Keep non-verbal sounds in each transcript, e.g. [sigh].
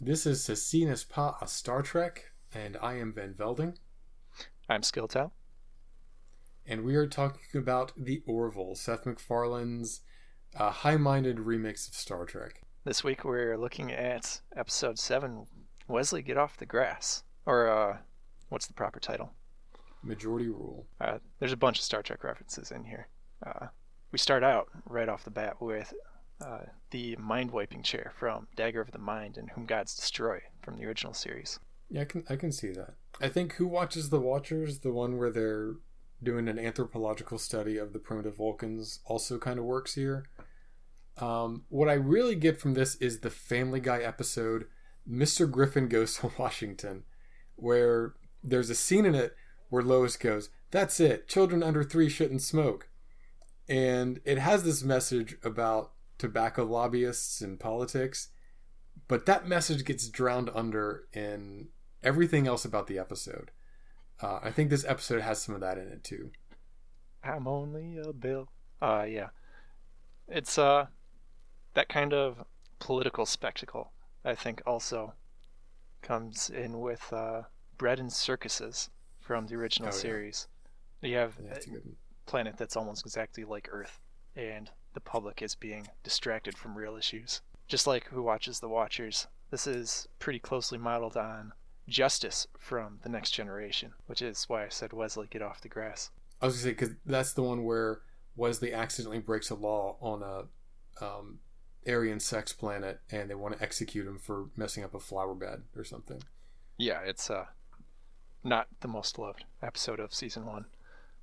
This is Cecinas Pa a Star Trek, and I am Van Velding, I'm Skilltown. and we are talking about The Orville, Seth MacFarlane's uh, high-minded remix of Star Trek. This week we're looking at episode 7 Wesley Get Off the Grass. Or, uh, what's the proper title? Majority Rule. Uh, there's a bunch of Star Trek references in here. Uh, we start out right off the bat with uh, the mind wiping chair from Dagger of the Mind and Whom Gods Destroy from the original series. Yeah, I can I can see that. I think Who Watches the Watchers, the one where they're doing an anthropological study of the primitive Vulcans, also kind of works here. Um, what I really get from this is the Family Guy episode, Mr. Griffin Goes to [laughs] Washington, where there's a scene in it where Lois goes, That's it, children under three shouldn't smoke. And it has this message about tobacco lobbyists and politics, but that message gets drowned under in everything else about the episode. Uh, I think this episode has some of that in it too. I'm only a bill. Uh, yeah. It's, uh, that kind of political spectacle, I think, also comes in with, uh, Bread and Circuses from the original Oh, yeah. series. You have Yeah, a a planet that's almost exactly like Earth, and the public is being distracted from real issues. Just like Who Watches the Watchers, this is pretty closely modeled on Justice from The Next Generation, which is why I said Wesley, get off the grass. I was gonna say because that's the one where Wesley accidentally breaks a law on a um, Aryan sex planet, and they want to execute him for messing up a flower bed or something. Yeah, it's uh, not the most loved episode of season one. [laughs]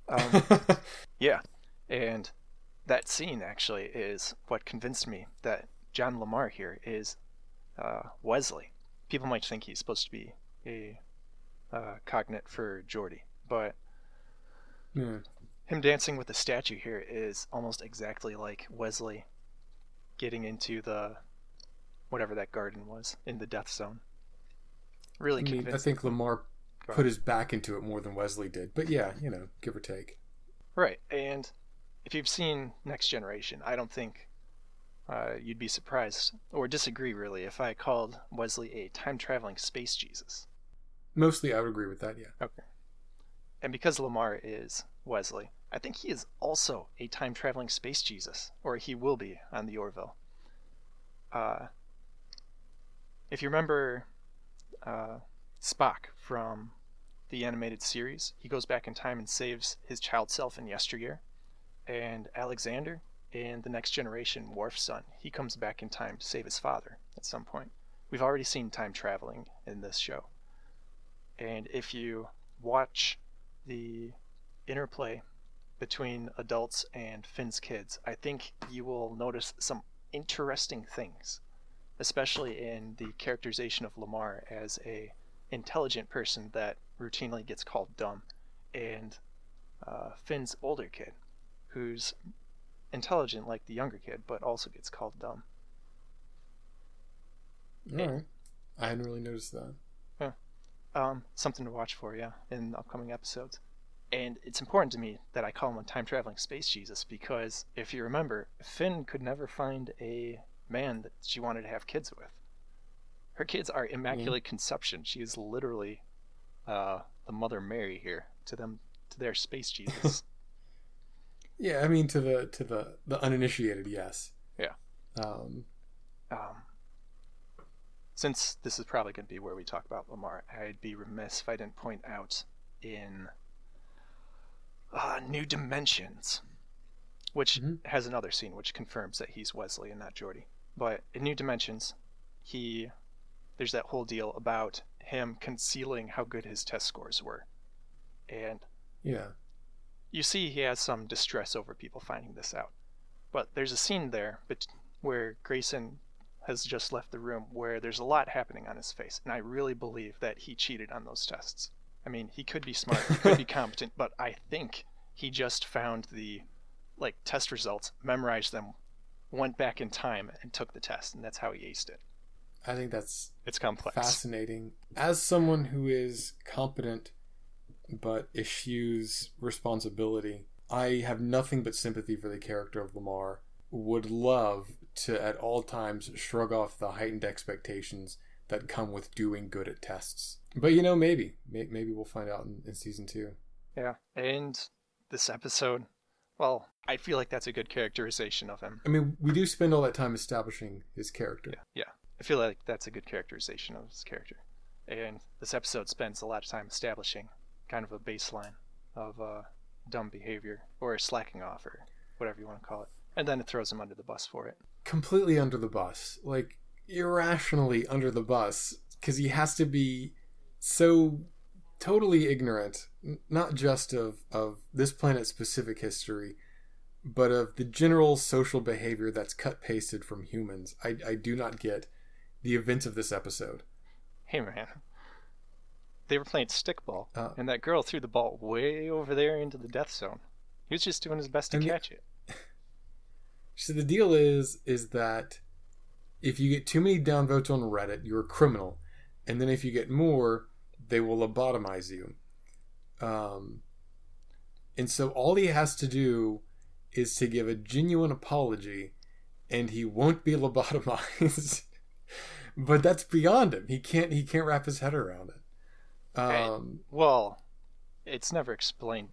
Um, yeah, and that scene actually is what convinced me that John LaMarr here is uh, Wesley. People might think he's supposed to be a uh, cognate for Geordi, but yeah. him dancing with the statue here is almost exactly like Wesley getting into the whatever that garden was in the death zone. Really I mean, I think LaMarr put his back into it more than Wesley did, but yeah, you know, give or take. Right, and if you've seen Next Generation, I don't think uh, you'd be surprised or disagree really if I called Wesley a time traveling space Jesus. Mostly, I would agree with that. Yeah. Okay. And because LaMarr is Wesley, I think he is also a time traveling space Jesus, or he will be on the Orville. Uh, if you remember uh, Spock from the animated series, he goes back in time and saves his child self in yesteryear. And Alexander in The Next Generation, Worf's son, he comes back in time to save his father at some point. We've already seen time traveling in this show. And if you watch the interplay between adults and Finn's kids, I think you will notice some interesting things, especially in the characterization of LaMarr as a intelligent person that routinely gets called dumb, and uh, Finn's older kid, who's intelligent like the younger kid, but also gets called dumb. All right. I hadn't really noticed that. Um, something to watch for, yeah, in upcoming episodes. And it's important to me that I call him a time traveling space Jesus because if you remember, Finn could never find a man that she wanted to have kids with. Her kids are immaculate conception. She is literally uh, the Mother Mary here to them to their space Jesus. [laughs] Yeah, I mean, to the to the the uninitiated, yes. Yeah. Um, um, since this is probably going to be where we talk about LaMarr, I'd be remiss if I didn't point out in uh, New Dimensions, which Mhm. has another scene which confirms that he's Wesley and not Geordi. But in New Dimensions, he there's that whole deal about him concealing how good his test scores were, and yeah. You see he has some distress over people finding this out. But there's a scene there where Grayson has just left the room where there's a lot happening on his face, and I really believe that he cheated on those tests. I mean, he could be smart, he could be [laughs] competent, but I think he just found the like test results, memorized them, went back in time and took the test, and that's how he aced it. I think that's It's complex. fascinating. As someone who is competent but eschews responsibility, I have nothing but sympathy for the character of LaMarr. Would love to at all times shrug off the heightened expectations that come with doing good at tests. But you know, maybe maybe we'll find out in, in season two. Yeah, and this episode, well, I feel like that's a good characterization of him. I mean, we do spend all that time establishing his character. Yeah, yeah. I feel like that's a good characterization of his character. And this episode spends a lot of time establishing kind of a baseline of uh, dumb behavior or slacking off or whatever you want to call it. And then it throws him under the bus for it. Completely under the bus. Like, irrationally under the bus. Because he has to be so totally ignorant, not just of, of this planet's specific history, but of the general social behavior that's cut pasted from humans. I, I do not get the events of this episode. Hey, man. They were playing stickball, Uh, and that girl threw the ball way over there into the death zone. He was just doing his best to And the- catch it. [laughs] So the deal is is that if you get too many downvotes on Reddit, you're a criminal, and then if you get more, they will lobotomize you. Um, and so all he has to do is to give a genuine apology, and he won't be [laughs] lobotomized. but that's beyond him. He can't. He can't wrap his head around it. Right. Um, Well, it's never explained.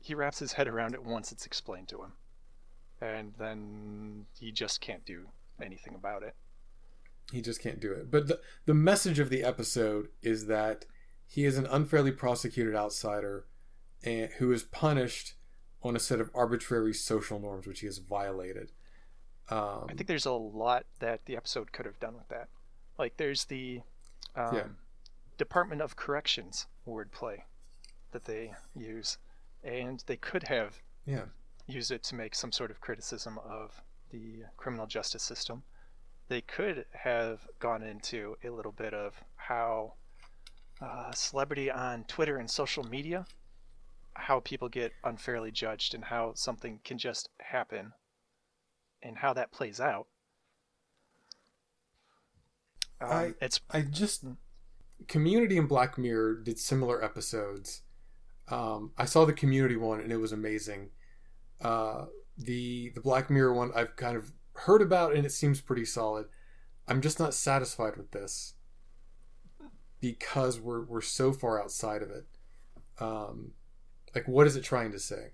He wraps his head around it once it's explained to him. And then he just can't do anything about it. He just can't do it. But the, the message of the episode is that he is an unfairly prosecuted outsider and, who is punished on a set of arbitrary social norms which he has violated. Um, I think there's a lot that the episode could have done with that. Like, there's the um, Yeah. Department of Corrections wordplay that they use. And they could have yeah, use it to make some sort of criticism of the criminal justice system. They could have gone into a little bit of how uh, celebrity on Twitter and social media, how people get unfairly judged, and how something can just happen, and how that plays out. Um, I- it's I just Community and Black Mirror did similar episodes. Um, I saw the Community one and it was amazing. Uh, the the Black Mirror one I've kind of heard about and it seems pretty solid. I'm just not satisfied with this because we're we're so far outside of it. Um, like, what is it trying to say?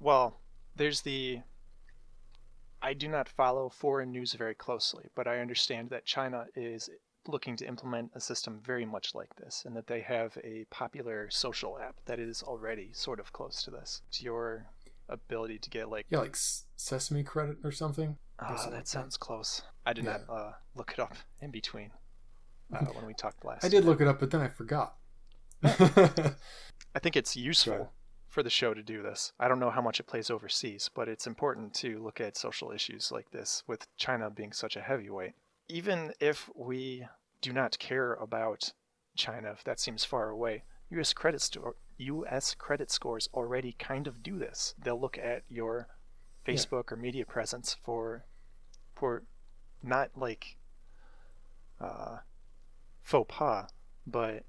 Well, there's the. I do not follow foreign news very closely, but I understand that China is looking to implement a system very much like this, and that they have a popular social app that is already sort of close to this. It's your ability to get like. Yeah, like Sesame Credit or something. Ah, something like that that. sounds close. I did Yeah. not uh, look it up in between uh, [laughs] when we talked last. I did look it up, but then I forgot. [laughs] I think it's useful Right. for the show to do this. I don't know how much it plays overseas, but it's important to look at social issues like this with China being such a heavyweight. Even if we do not care about China, if that seems far away, US credit store US credit scores already kind of do this. They'll look at your Yeah. Facebook or media presence for for not like uh, faux pas, but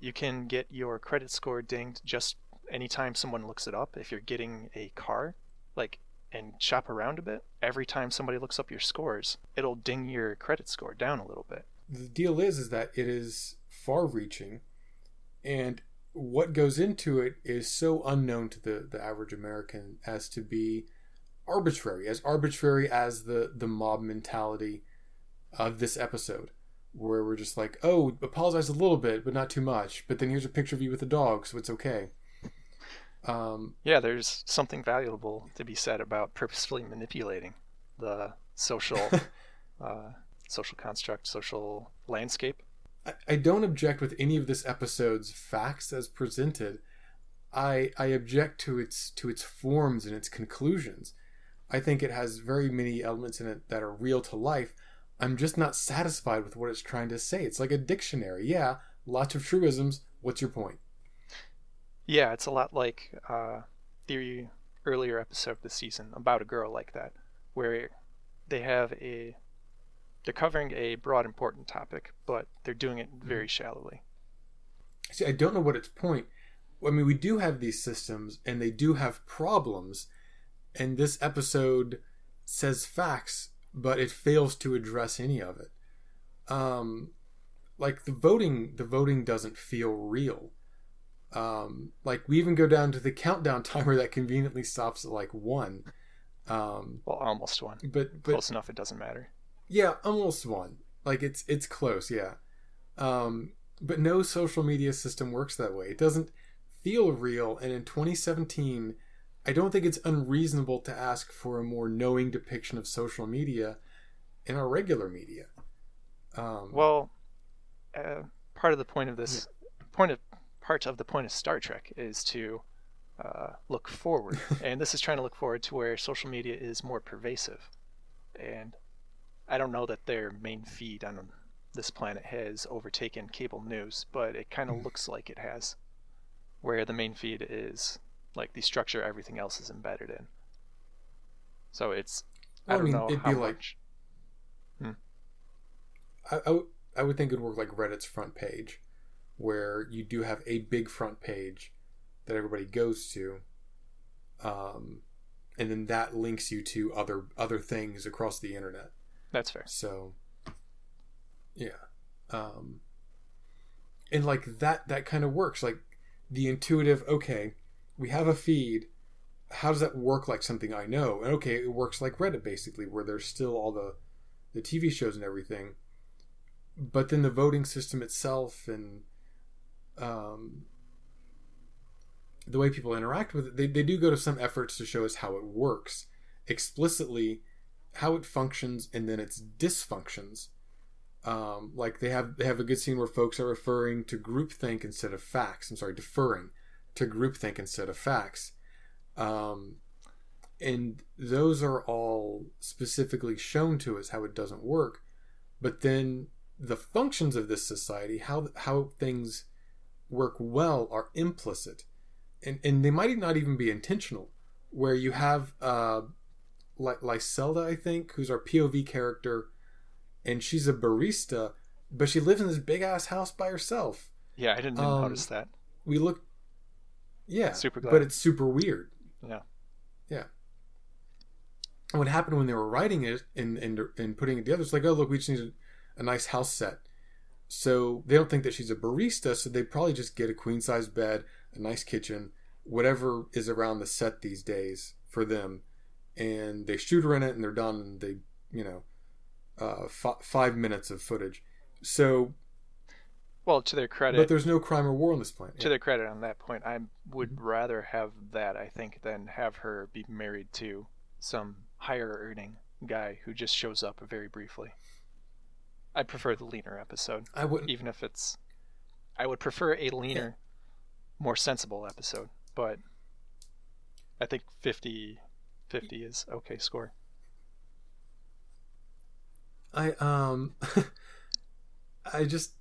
you can get your credit score dinged just anytime someone looks it up. If you're getting a car, like, and shop around a bit, every time somebody looks up your scores, it'll ding your credit score down a little bit. the deal is is that it is far reaching and what goes into it is so unknown to the, the average American as to be arbitrary, as arbitrary as the, the mob mentality of this episode, where we're just like, oh, apologize a little bit, but not too much. But then here's a picture of you with a dog, so it's okay. Um, Yeah, there's something valuable to be said about purposefully manipulating the social, [laughs] uh, social construct, social landscape. I, I don't object with any of this episode's facts as presented. I I object to its to its forms and its conclusions. I think it has very many elements in it that are real to life. I'm just not satisfied with what it's trying to say. It's like a dictionary. Yeah, lots of truisms. What's your point? Yeah, it's a lot like uh, the earlier episode of the season about a girl like that, where they have a they're covering a broad important topic, but they're doing it very shallowly. See, I don't know what its point. I mean, we do have these systems, and they do have problems. And this episode says facts, but it fails to address any of it. um, like the voting, the voting doesn't feel real. Um, like we even go down to the countdown timer that conveniently stops at like one. Um, well, almost one. But, but close enough, it doesn't matter. Yeah, almost one. Like it's it's close. Yeah. Um, but no social media system works that way. It doesn't feel real. And in 2017, I don't think it's unreasonable to ask for a more knowing depiction of social media in our regular media. Um, well, uh, part of the point of this yeah. point of part of the point of Star Trek is to uh, look forward, [laughs] and this is trying to look forward to where social media is more pervasive. And I don't know that their main feed on this planet has overtaken cable news, but it kind of mm. looks like it has, where the main feed is like the structure everything else is embedded in. So it's well, I don't I mean, know it'd how be much. Like, hmm. I, I, w- I would think it would work like Reddit's front page, where you do have a big front page that everybody goes to, um, and then that links you to other other things across the internet. That's fair. So, yeah, um, and like that that kind of works. Like the intuitive. Okay, we have a feed. How does that work like something I know? And okay, it works like Reddit basically, where there's still all the the TV shows and everything, but then the voting system itself and um, the way people interact with it, they, they do go to some efforts to show us how it works explicitly how it functions and then its dysfunctions. Um, like they have they have a good scene where folks are referring to groupthink instead of facts. I'm sorry, deferring to groupthink instead of facts. Um, and those are all specifically shown to us how it doesn't work. But then the functions of this society, how how things work well, are implicit, and and they might not even be intentional. Where you have uh, like Lysella, I think, who's our POV character, and she's a barista, but she lives in this big ass house by herself. Yeah, I didn't um, notice that. We look, yeah, super, glad. but it's super weird. Yeah, yeah. And what happened when they were writing it and and and putting it together? It's like, oh look, we just need a, a nice house set. So they don't think that she's a barista, so they probably just get a queen size bed, a nice kitchen, whatever is around the set these days for them and they shoot her in it and they're done and they you know uh, f- five minutes of footage so well to their credit but there's no crime or war on this planet to yeah. their credit on that point i would mm-hmm. rather have that i think than have her be married to some higher earning guy who just shows up very briefly i prefer the leaner episode i would even if it's i would prefer a leaner yeah. more sensible episode but i think 50 50 is okay score. I um [laughs] I just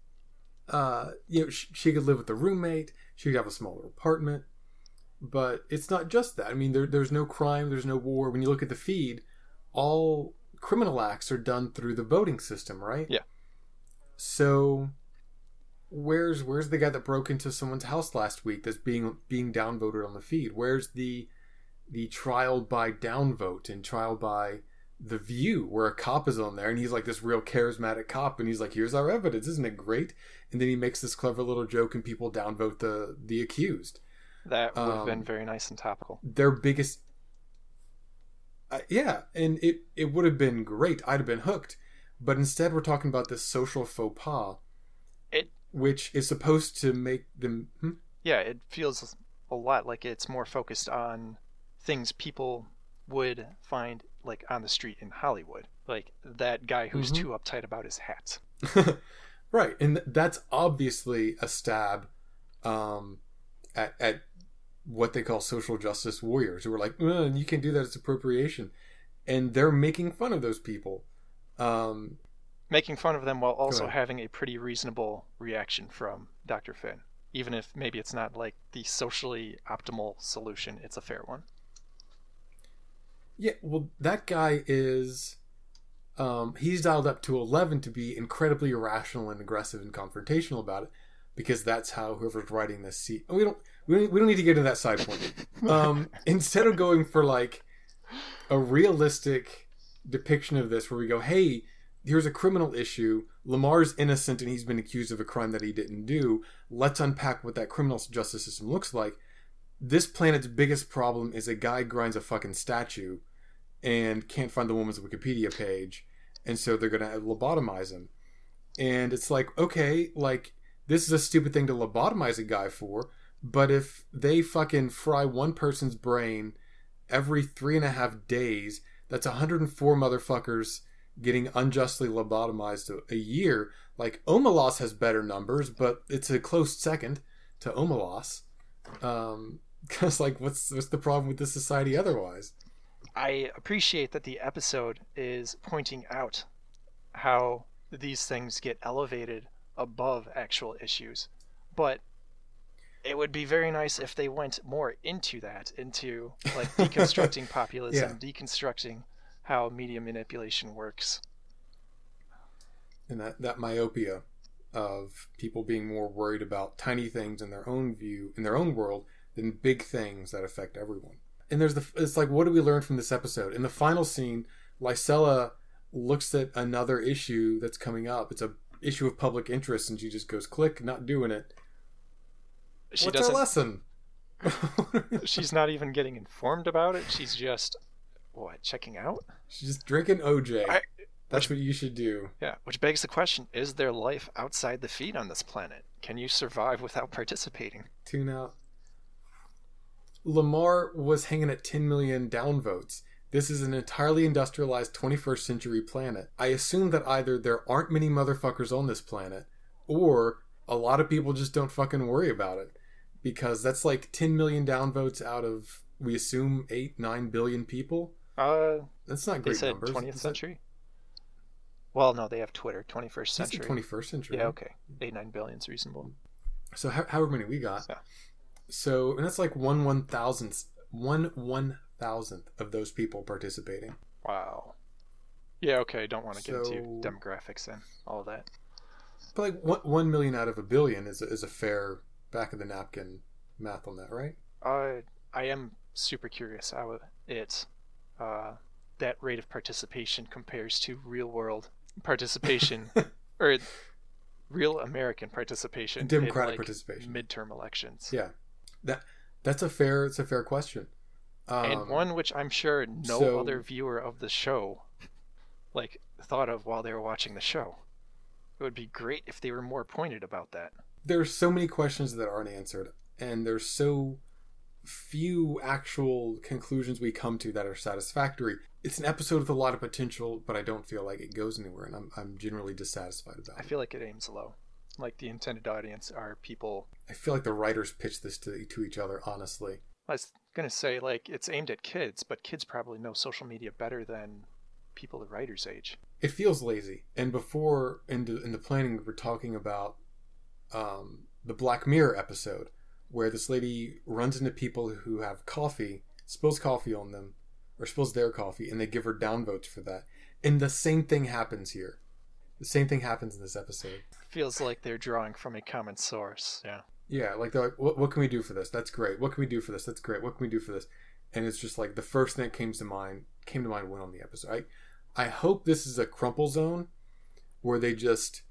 uh you know she, she, could live with a roommate, she could have a smaller apartment, but it's not just that. I mean there there's no crime, there's no war. When you look at the feed, all criminal acts are done through the voting system, right? Yeah. So where's where's the guy that broke into someone's house last week that's being being downvoted on the feed? Where's the the trial by downvote and trial by the view where a cop is on there and he's like this real charismatic cop and he's like here's our evidence isn't it great and then he makes this clever little joke and people downvote the the accused that would have um, been very nice and topical their biggest uh, yeah and it it would have been great i'd have been hooked but instead we're talking about this social faux pas it which is supposed to make them hmm? yeah it feels a lot like it's more focused on things people would find like on the street in Hollywood, like that guy who's mm-hmm. too uptight about his hats. [laughs] right, and that's obviously a stab um, at at what they call social justice warriors, who are like, "You can't do that; it's appropriation," and they're making fun of those people. Um, making fun of them while also having a pretty reasonable reaction from Dr. Finn. Even if maybe it's not like the socially optimal solution, it's a fair one. Yeah, well, that guy is. Um, he's dialed up to 11 to be incredibly irrational and aggressive and confrontational about it because that's how whoever's writing this see we don't we don't, we don't need to get into that side point um, [laughs] instead of going for like a realistic depiction of this where we go hey here's a criminal issue LaMarr's innocent and he's been accused of a crime that he didn't do. Let's unpack what that criminal justice system looks like. This planet's biggest problem is a guy grinds a fucking statue and can't find the woman's Wikipedia page, and so they're gonna lobotomize him. And it's like, okay, like this is a stupid thing to lobotomize a guy for, but if they fucking fry one person's brain every three and a half days, that's 104 motherfuckers getting unjustly lobotomized a, a year. Like Omelas has better numbers, but it's a close second to Omelas. Um, [laughs] because like, what's what's the problem with this society otherwise? I appreciate that the episode is pointing out how these things get elevated above actual issues, but it would be very nice if they went more into that, into like [laughs] deconstructing populism, Yeah. deconstructing how media manipulation works. and that that myopia of people being more worried about tiny things in their own view in their own world than big things that affect everyone. And there's the it's like what do we learn from this episode? In the final scene, Lysella looks at another issue that's coming up. It's a issue of public interest, and she just goes click, not doing it. She What's doesn't. lesson? [laughs] She's not even getting informed about it. She's just what checking out. She's just drinking OJ. I- That's what you should do. Yeah, which begs the question: Is there life outside the feed on this planet? Can you survive without participating? Tune out. LaMarr was hanging at 10 million downvotes. This is an entirely industrialized 21st century planet. I assume that either there aren't many motherfuckers on this planet, or a lot of people just don't fucking worry about it. Because that's like 10 million downvotes out of, we assume, 8, 9 billion people. Uh, That's not great they said numbers. twentieth Is that- century. Well, no, they have Twitter. Twenty first That's the century. 21st century. Yeah, okay. Eight nine billion's reasonable. So how, however many we got. Yeah. So and that's like one one thousandth one one thousandth of those people participating. Wow. Yeah, okay. Don't want to get So- into demographics and all of that. But like one, one million out of a billion is a, is a fair back of the napkin math on that, right? Uh, I am super curious how it, uh, that rate of participation compares to real world participation, [laughs] or real American participation, Democratic in, like, participation. midterm elections. Yeah, that that's a fair it's a fair question. Um, and one which I'm sure no so- other viewer of the show like thought of while they were watching the show. It would be great if they were more pointed about that. there's so many questions that aren't answered, and there's so few actual conclusions we come to that are satisfactory. It's an episode with a lot of potential, but I don't feel like it goes anywhere, and I'm I'm generally dissatisfied about it. I feel like it aims low. Like the intended audience are people I feel like the writers pitched this to to each other, honestly. I was gonna say like it's aimed at kids, but kids probably know social media better than people the writer's age. It feels lazy. And before in the, in the planning, we we're talking about um, the Black Mirror episode, where this lady runs into people who have coffee, spills coffee on them, or spills their coffee, and they give her downvotes for that. And the same thing happens here. The same thing happens in this episode. Feels like they're drawing from a common source. Yeah. Yeah, like they're like, what, what can we do for this? That's great. What can we do for this? That's great. What can we do for this? And it's just like the first thing that came to mind came to mind went on the episode. I I hope this is a crumple zone where they just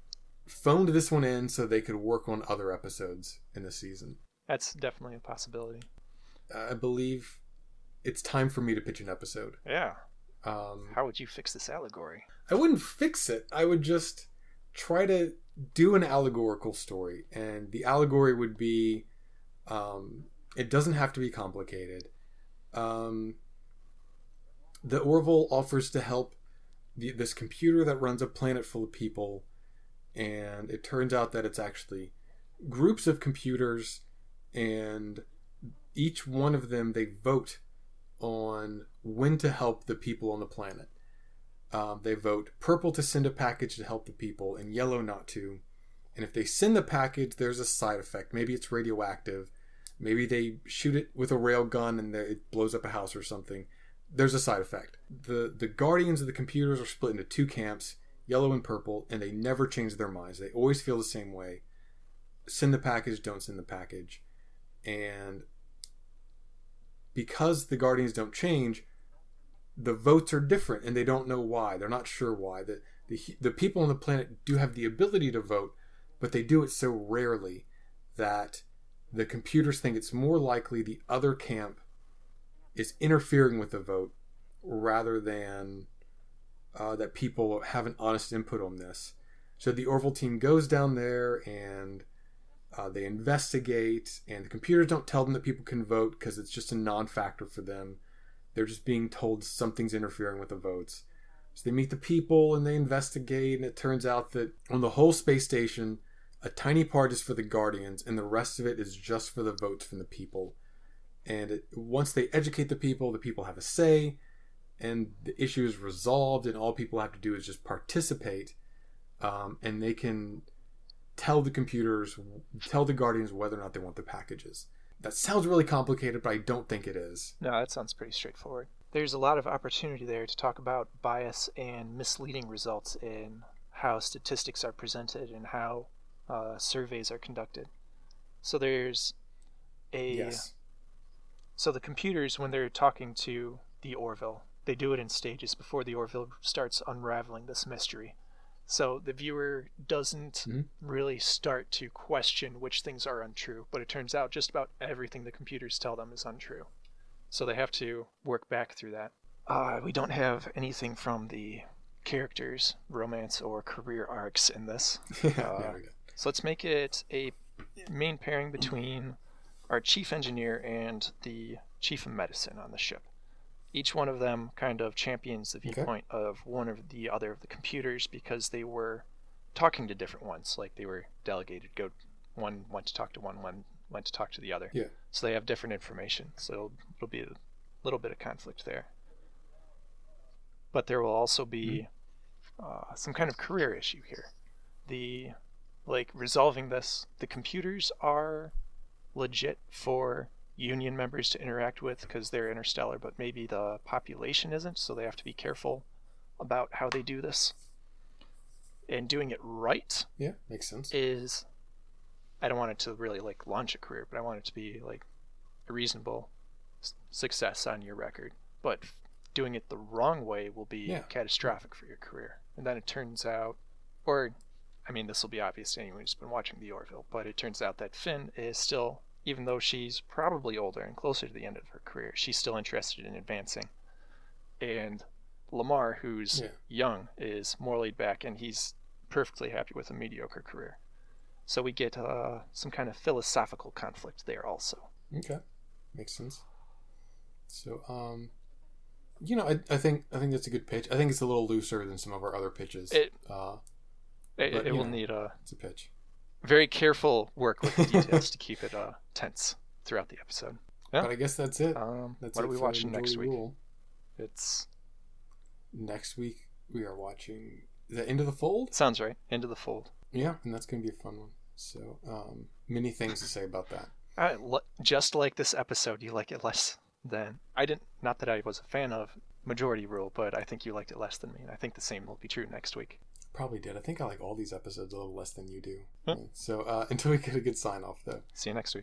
phoned this one in so they could work on other episodes in the season. That's definitely a possibility. I believe it's time for me to pitch an episode. Yeah. Um, How would you fix this allegory? I wouldn't fix it. I would just try to do an allegorical story, and the allegory would be, um, it doesn't have to be complicated. Um, the Orville offers to help the, this computer that runs a planet full of people, and it turns out that it's actually groups of computers, and each one of them they vote on when to help the people on the planet. Um, they vote purple to send a package to help the people and yellow not to. And if they send the package, there's a side effect. Maybe it's radioactive. Maybe they shoot it with a rail gun and it blows up a house or something. There's a side effect. The the guardians of the computers are split into two camps, yellow and purple, and they never change their minds. They always feel the same way. Send the package, don't send the package. And because the guardians don't change, the votes are different and they don't know why. They're not sure why. The the the people on the planet do have the ability to vote, but they do it so rarely that the computers think it's more likely the other camp is interfering with the vote rather than uh, that people have an honest input on this. So the Orville team goes down there and uh, they investigate, and the computers don't tell them that people can vote because it's just a non factor for them. They're just being told something's interfering with the votes. So they meet the people and they investigate, and it turns out that on the whole space station, a tiny part is for the Guardians, and the rest of it is just for the votes from the people. And it, once they educate the people, the people have a say, and the issue is resolved, and all people have to do is just participate, um, and they can tell the computers, tell the Guardians whether or not they want the packages. That sounds really complicated, but I don't think it is. No, that sounds pretty straightforward. There's a lot of opportunity there to talk about bias and misleading results in how statistics are presented and how uh, surveys are conducted. So there's a Yes. so the computers when they're talking to the Orville, they do it in stages before the Orville starts unraveling this mystery. So the viewer doesn't Mhm. really start to question which things are untrue, but it turns out just about everything the computers tell them is untrue. So they have to work back through that. Uh, we don't have anything from the characters, romance, or career arcs in this. [laughs] yeah, Uh, go. So let's make it a main pairing between our chief engineer and the chief of medicine on the ship. Each one of them kind of champions the Okay. viewpoint of one of the other of the computers because they were talking to different ones. Like they were delegated. Go, one went to talk to one, one went to talk to the other. Yeah. So they have different information. So it'll be a little bit of conflict there. But there will also be uh, some kind of career issue here. The like resolving this, the computers are legit for union members to interact with because they're interstellar, but maybe the population isn't, so they have to be careful about how they do this. And doing it right Yeah, makes sense. is I don't want it to really like launch a career, but I want it to be like a reasonable s- success on your record. But doing it the wrong way will be Yeah. catastrophic for your career. And then it turns out, or I mean, this will be obvious to anyone who's been watching the Orville, but it turns out that Finn is still, even though she's probably older and closer to the end of her career, she's still interested in advancing. And LaMarr, who's Yeah. young, is more laid back and he's perfectly happy with a mediocre career. So we get uh, some kind of philosophical conflict there also. Okay, makes sense. So, um, you know, I, I think I think that's a good pitch. I think it's a little looser than some of our other pitches. It- uh, It, But, it will know. need a it's a pitch. Very careful work with the [laughs] details to keep it uh, tense throughout the episode. Yeah. But I guess that's it. Um, That's what it are we watching next week? Rule. It's Next week we are watching the Into the Fold. sounds right. Into the fold. Yeah, and that's going to be a fun one. So, um, many things to say about that. I, just like this episode, you like it less than I didn't. Not that I was a fan of Majority Rule, but I think you liked it less than me, and I think the same will be true next week. Probably did. I think I like all these episodes a little less than you do. Huh. So, uh, [laughs] until we get a good sign off, though. See you next week.